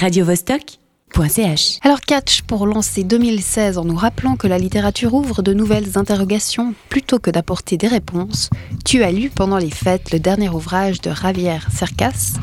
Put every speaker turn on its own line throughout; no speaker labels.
radiovostok.ch.
Alors catch pour lancer 2016 en nous rappelant que la littérature ouvre de nouvelles interrogations plutôt que d'apporter des réponses, tu as lu pendant les fêtes le dernier ouvrage de Javier Cercas,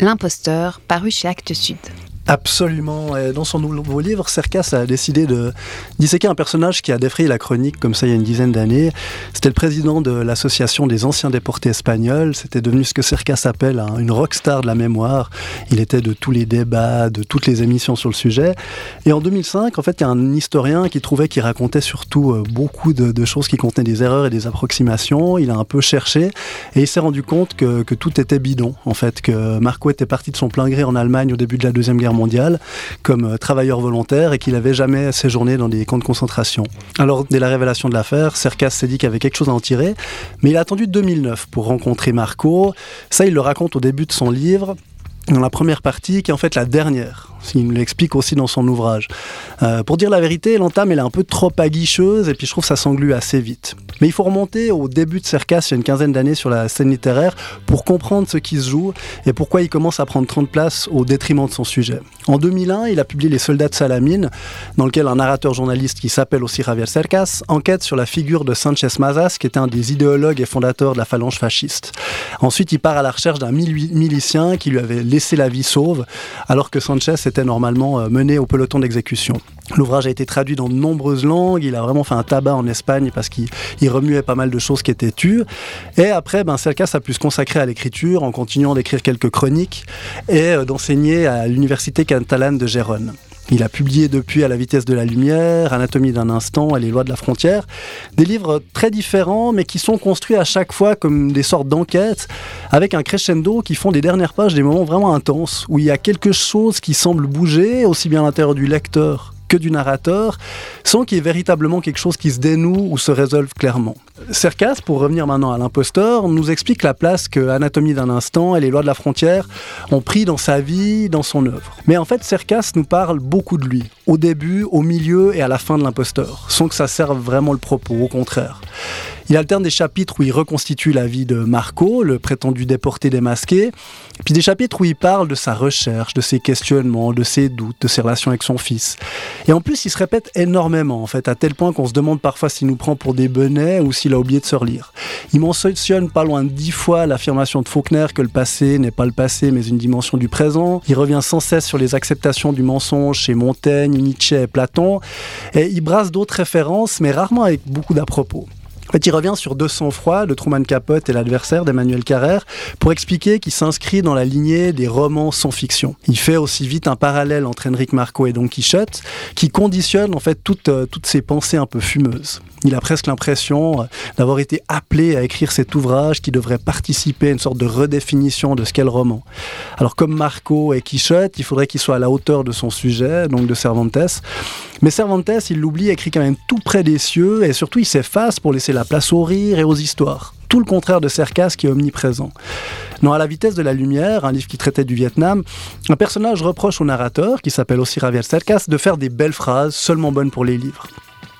L'imposteur, paru chez Actes Sud.
Absolument. Et dans son nouveau livre, Cercas a décidé de disséquer un personnage qui a défrayé la chronique comme ça il y a une dizaine d'années. C'était le président de l'association des anciens déportés espagnols. C'était devenu ce que Cercas appelle une rockstar de la mémoire. Il était de tous les débats, de toutes les émissions sur le sujet. Et en 2005, en fait, il y a un historien qui trouvait qu'il racontait surtout euh, beaucoup de, choses qui contenaient des erreurs et des approximations. Il a un peu cherché et il s'est rendu compte que, que tout était bidon, en fait, que Marco était parti de son plein gré en Allemagne au début de la Deuxième Guerre comme euh, travailleur volontaire et qu'il n'avait jamais séjourné dans des camps de concentration. Alors, dès la révélation de l'affaire, Cercas s'est dit qu'il avait quelque chose à en tirer, mais il a attendu 2009 pour rencontrer Marco. Ça, il le raconte au début de son livre dans la première partie, qui est en fait la dernière. Il l'explique aussi dans son ouvrage. Euh, pour dire la vérité, l'entame est un peu trop aguicheuse et puis je trouve ça s'englue assez vite. Mais il faut remonter au début de Cercas, il y a une quinzaine d'années sur la scène littéraire, pour comprendre ce qui se joue et pourquoi il commence à prendre 30 places au détriment de son sujet. En 2001, il a publié Les Soldats de Salamine, dans lequel un narrateur journaliste qui s'appelle aussi Javier Cercas enquête sur la figure de Sanchez Mazas, qui était un des idéologues et fondateurs de la phalange fasciste. Ensuite, il part à la recherche d'un milicien qui lui avait laissé la vie sauve, alors que Sanchez était normalement euh, mené au peloton d'exécution. L'ouvrage a été traduit dans de nombreuses langues, il a vraiment fait un tabac en Espagne parce qu'il remuait pas mal de choses qui étaient tues. Et après, ben, Cercas a pu se consacrer à l'écriture en continuant d'écrire quelques chroniques et euh, d'enseigner à l'université catalane de Gérone. Il a publié depuis À la vitesse de la lumière, Anatomie d'un instant et Les lois de la frontière, des livres très différents mais qui sont construits à chaque fois comme des sortes d'enquêtes avec un crescendo qui font des dernières pages des moments vraiment intenses où il y a quelque chose qui semble bouger aussi bien à l'intérieur du lecteur que du narrateur, sans qu'il y ait véritablement quelque chose qui se dénoue ou se résolve clairement. Cercas, pour revenir maintenant à l'imposteur, nous explique la place que Anatomie d'un instant et les lois de la frontière ont pris dans sa vie, dans son œuvre. Mais en fait, Cercas nous parle beaucoup de lui, au début, au milieu et à la fin de l'imposteur, sans que ça serve vraiment le propos, au contraire. Il alterne des chapitres où il reconstitue la vie de Marco, le prétendu déporté démasqué, puis des chapitres où il parle de sa recherche, de ses questionnements, de ses doutes, de ses relations avec son fils. Et en plus, il se répète énormément, en fait, à tel point qu'on se demande parfois s'il nous prend pour des benets ou s'il a oublié de se relire. Il mentionne pas loin de dix fois l'affirmation de Faulkner que le passé n'est pas le passé, mais une dimension du présent. Il revient sans cesse sur les acceptations du mensonge chez Montaigne, Nietzsche et Platon. Et il brasse d'autres références, mais rarement avec beaucoup d'à-propos. Fait, il revient sur 200 froid de Truman Capote et l'adversaire d'Emmanuel Carrère pour expliquer qu'il s'inscrit dans la lignée des romans sans fiction. Il fait aussi vite un parallèle entre Enric Marco et Don Quichotte qui conditionne en fait toutes, euh, toutes ces pensées un peu fumeuses. Il a presque l'impression euh, d'avoir été appelé à écrire cet ouvrage qui devrait participer à une sorte de redéfinition de ce qu'est le roman. Alors comme Marco et Quichotte, il faudrait qu'il soit à la hauteur de son sujet, donc de Cervantes. Mais Cervantes, il l'oublie, écrit quand même tout près des cieux et surtout il s'efface pour laisser la place au rire et aux histoires. Tout le contraire de Cercas qui est omniprésent. Dans À la vitesse de la lumière, un livre qui traitait du Vietnam, un personnage reproche au narrateur, qui s'appelle aussi Javier Cercas, de faire des belles phrases seulement bonnes pour les livres.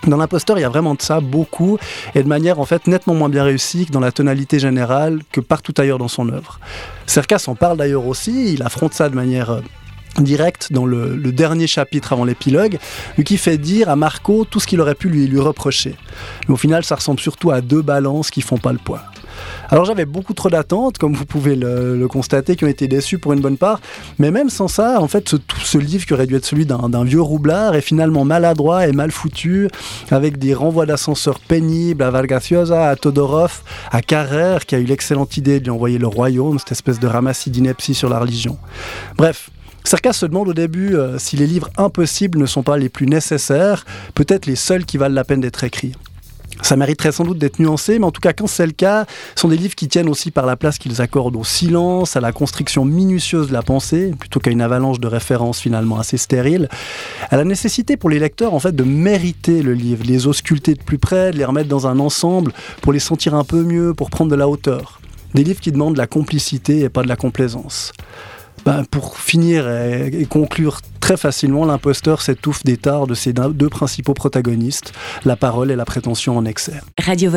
Dans l'imposteur, il y a vraiment de ça, beaucoup, et de manière en fait nettement moins bien réussie que dans la tonalité générale que partout ailleurs dans son œuvre. Cercas en parle d'ailleurs aussi, il affronte ça de manière euh, direct dans le, dernier chapitre avant l'épilogue, qui fait dire à Marco tout ce qu'il aurait pu lui, lui reprocher. Mais au final, ça ressemble surtout à deux balances qui font pas le poids. Alors j'avais beaucoup trop d'attentes, comme vous pouvez le, constater, qui ont été déçus pour une bonne part. Mais même sans ça, en fait, ce, ce livre qui aurait dû être celui d'un vieux roublard est finalement maladroit et mal foutu, avec des renvois d'ascenseur pénibles à Valgaciosa, à Todorov, à Carrère, qui a eu l'excellente idée de lui envoyer le royaume, cette espèce de ramassis d'ineptie sur la religion. Bref, Cercas se demande au début euh, si les livres impossibles ne sont pas les plus nécessaires, peut-être les seuls qui valent la peine d'être écrits. Ça mériterait sans doute d'être nuancé, mais en tout cas, quand c'est le cas, ce sont des livres qui tiennent aussi par la place qu'ils accordent au silence, à la construction minutieuse de la pensée, plutôt qu'à une avalanche de références finalement assez stériles, à la nécessité pour les lecteurs en fait de mériter le livre, les ausculter de plus près, de les remettre dans un ensemble pour les sentir un peu mieux, pour prendre de la hauteur. Des livres qui demandent de la complicité et pas de la complaisance. Ben, pour finir et, conclure très facilement, l'imposteur s'étouffe des tares de ses deux principaux protagonistes, la parole et la prétention en excès.
Radio